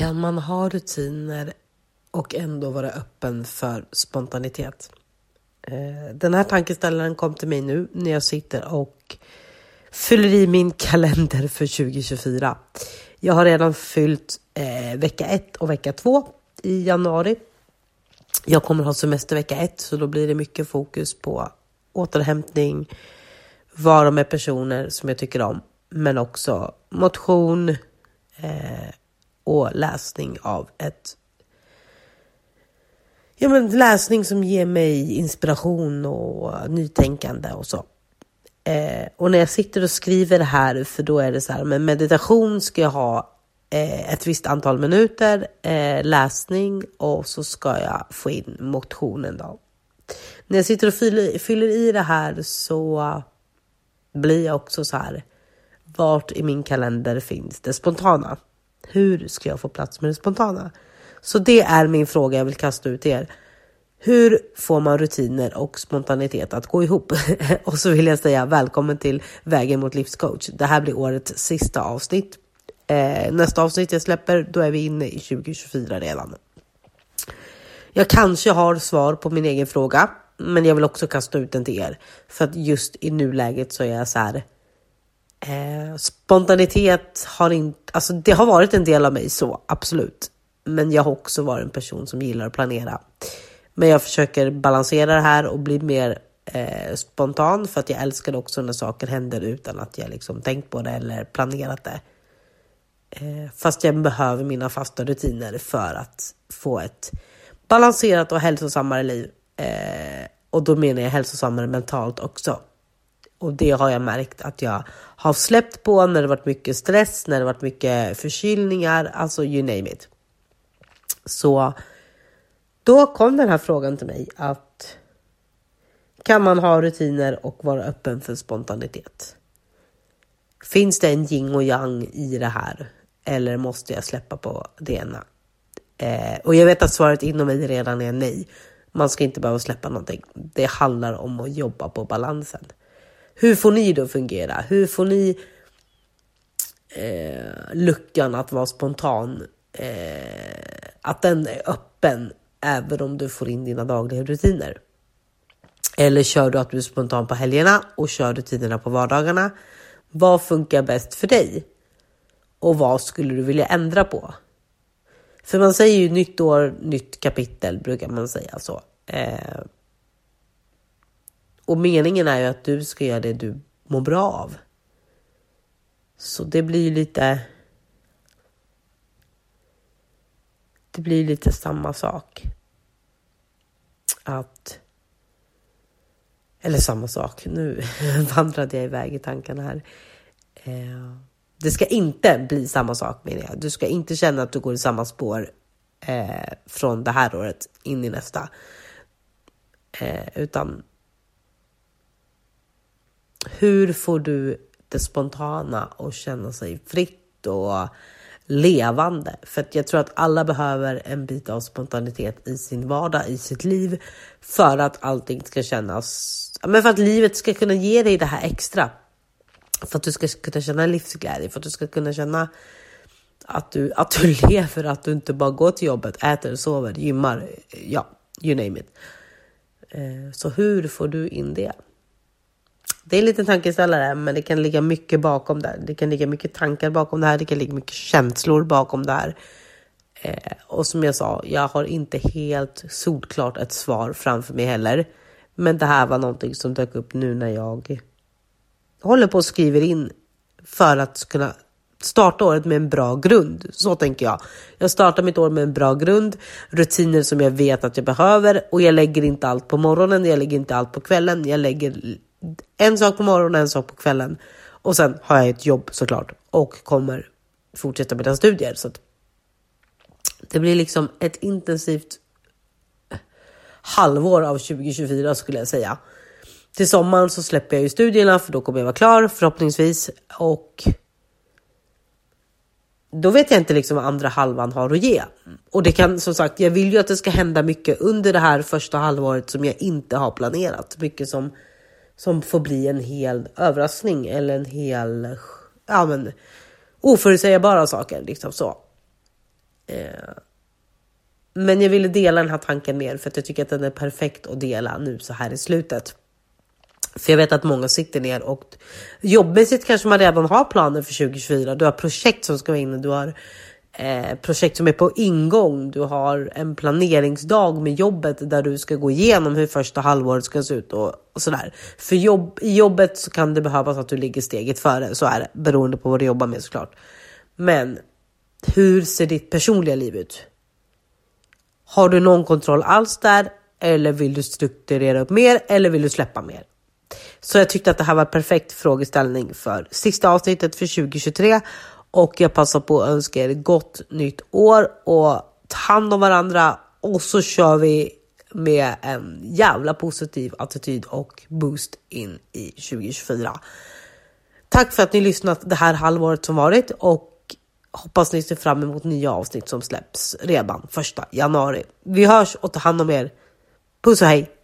Kan man ha rutiner och ändå vara öppen för spontanitet? Eh, den här tankeställaren kom till mig nu när jag sitter och fyller i min kalender för 2024. Jag har redan fyllt eh, vecka 1 och vecka 2 i januari. Jag kommer ha semester vecka 1 så då blir det mycket fokus på återhämtning, vara med personer som jag tycker om, men också motion eh, och läsning av ett ja, men läsning som ger mig inspiration och nytänkande och så. Eh, och när jag sitter och skriver det här, för då är det så här, men meditation ska jag ha eh, ett visst antal minuter, eh, läsning och så ska jag få in motionen då. När jag sitter och fyller, fyller i det här så blir jag också så här, vart i min kalender finns det spontana? Hur ska jag få plats med det spontana? Så det är min fråga jag vill kasta ut till er. Hur får man rutiner och spontanitet att gå ihop? och så vill jag säga välkommen till Vägen mot livscoach. Det här blir årets sista avsnitt. Eh, nästa avsnitt jag släpper, då är vi inne i 2024 redan. Jag kanske har svar på min egen fråga, men jag vill också kasta ut den till er. För att just i nuläget så är jag så här. Eh, spontanitet har inte, alltså det har varit en del av mig så, absolut. Men jag har också varit en person som gillar att planera. Men jag försöker balansera det här och bli mer eh, spontan för att jag älskar också när saker händer utan att jag liksom tänkt på det eller planerat det. Eh, fast jag behöver mina fasta rutiner för att få ett balanserat och hälsosammare liv. Eh, och då menar jag hälsosammare mentalt också. Och det har jag märkt att jag har släppt på när det varit mycket stress, när det varit mycket förkylningar, alltså you name it. Så då kom den här frågan till mig att kan man ha rutiner och vara öppen för spontanitet? Finns det en yin och yang i det här? Eller måste jag släppa på det ena? Eh, och jag vet att svaret inom mig redan är nej. Man ska inte behöva släppa någonting. Det handlar om att jobba på balansen. Hur får ni det att fungera? Hur får ni eh, luckan att vara spontan? Eh, att den är öppen även om du får in dina dagliga rutiner. Eller kör du att du är spontan på helgerna och kör rutinerna på vardagarna? Vad funkar bäst för dig? Och vad skulle du vilja ändra på? För man säger ju nytt år, nytt kapitel brukar man säga så. Eh, och meningen är ju att du ska göra det du mår bra av. Så det blir lite det blir lite samma sak. Att... Eller samma sak, nu vandrade jag iväg i tankarna här. Eh, det ska inte bli samma sak menar jag. Du ska inte känna att du går i samma spår eh, från det här året in i nästa. Eh, utan hur får du det spontana att känna sig fritt och levande. För att jag tror att alla behöver en bit av spontanitet i sin vardag, i sitt liv. För att allting ska kännas, men för att livet ska kunna ge dig det här extra. För att du ska kunna känna livsglädje, för att du ska kunna känna att du, att du lever, att du inte bara går till jobbet, äter, sover, gymmar, ja, you name it. Eh, så hur får du in det? Det är en liten tankeställare, men det kan ligga mycket bakom det. Det kan ligga mycket tankar bakom det här. Det kan ligga mycket känslor bakom det här. Eh, och som jag sa, jag har inte helt solklart ett svar framför mig heller. Men det här var någonting som dök upp nu när jag håller på och skriver in för att kunna starta året med en bra grund. Så tänker jag. Jag startar mitt år med en bra grund, rutiner som jag vet att jag behöver och jag lägger inte allt på morgonen. Jag lägger inte allt på kvällen. Jag lägger en sak på morgonen och en sak på kvällen. Och sen har jag ett jobb såklart och kommer fortsätta mina studier. Så det blir liksom ett intensivt eh, halvår av 2024 skulle jag säga. Till sommaren så släpper jag ju studierna för då kommer jag vara klar förhoppningsvis och då vet jag inte liksom vad andra halvan har att ge. Och det kan som sagt, jag vill ju att det ska hända mycket under det här första halvåret som jag inte har planerat. Mycket som som får bli en hel överraskning eller en hel, ja men oförutsägbara saker liksom så. Eh, men jag ville dela den här tanken mer för att jag tycker att den är perfekt att dela nu så här i slutet. För jag vet att många sitter ner och jobbmässigt kanske man redan har planer för 2024. Du har projekt som ska in och du har eh, projekt som är på ingång. Du har en planeringsdag med jobbet där du ska gå igenom hur första halvåret ska se ut och, och sådär. För jobb, i jobbet så kan det behövas att du ligger steget före. Så är det beroende på vad du jobbar med såklart. Men hur ser ditt personliga liv ut? Har du någon kontroll alls där? Eller vill du strukturera upp mer? Eller vill du släppa mer? Så jag tyckte att det här var perfekt frågeställning för sista avsnittet för 2023 och jag passar på att önska er gott nytt år och ta hand om varandra och så kör vi med en jävla positiv attityd och boost in i 2024. Tack för att ni lyssnat det här halvåret som varit och hoppas ni ser fram emot nya avsnitt som släpps redan första januari. Vi hörs och ta hand om er. Puss och hej!